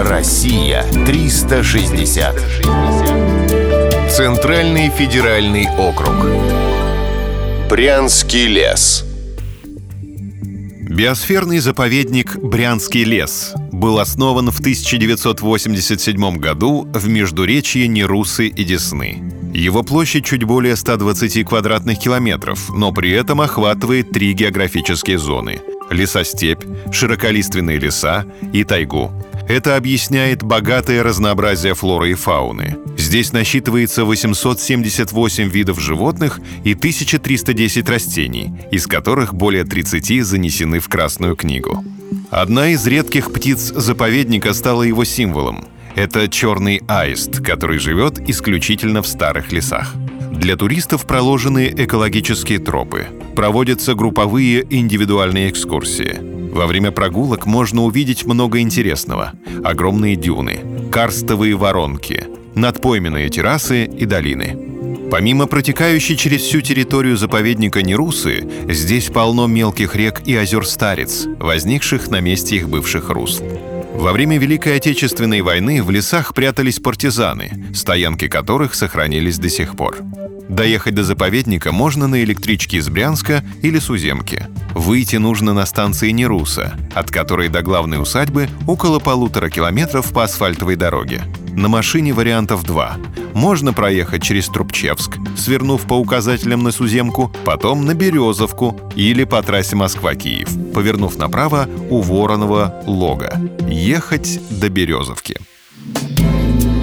Россия 360. Центральный федеральный округ. Брянский лес. Биосферный заповедник «Брянский лес» был основан в 1987 году в междуречье Нерусы и Десны. Его площадь чуть более 120 квадратных километров, но при этом охватывает три географические зоны – лесостепь, широколиственные леса и тайгу. Это объясняет богатое разнообразие флоры и фауны. Здесь насчитывается 878 видов животных и 1310 растений, из которых более 30 занесены в Красную книгу. Одна из редких птиц заповедника стала его символом. Это черный аист, который живет исключительно в старых лесах. Для туристов проложены экологические тропы. Проводятся групповые индивидуальные экскурсии. Во время прогулок можно увидеть много интересного. Огромные дюны, карстовые воронки, надпойменные террасы и долины. Помимо протекающей через всю территорию заповедника Нерусы, здесь полно мелких рек и озер Старец, возникших на месте их бывших русл. Во время Великой Отечественной войны в лесах прятались партизаны, стоянки которых сохранились до сих пор. Доехать до заповедника можно на электричке из Брянска или Суземки. Выйти нужно на станции Неруса, от которой до главной усадьбы около полутора километров по асфальтовой дороге. На машине вариантов два. Можно проехать через Трубчевск, свернув по указателям на Суземку, потом на Березовку или по трассе Москва-Киев, повернув направо у Воронова Лога. Ехать до Березовки.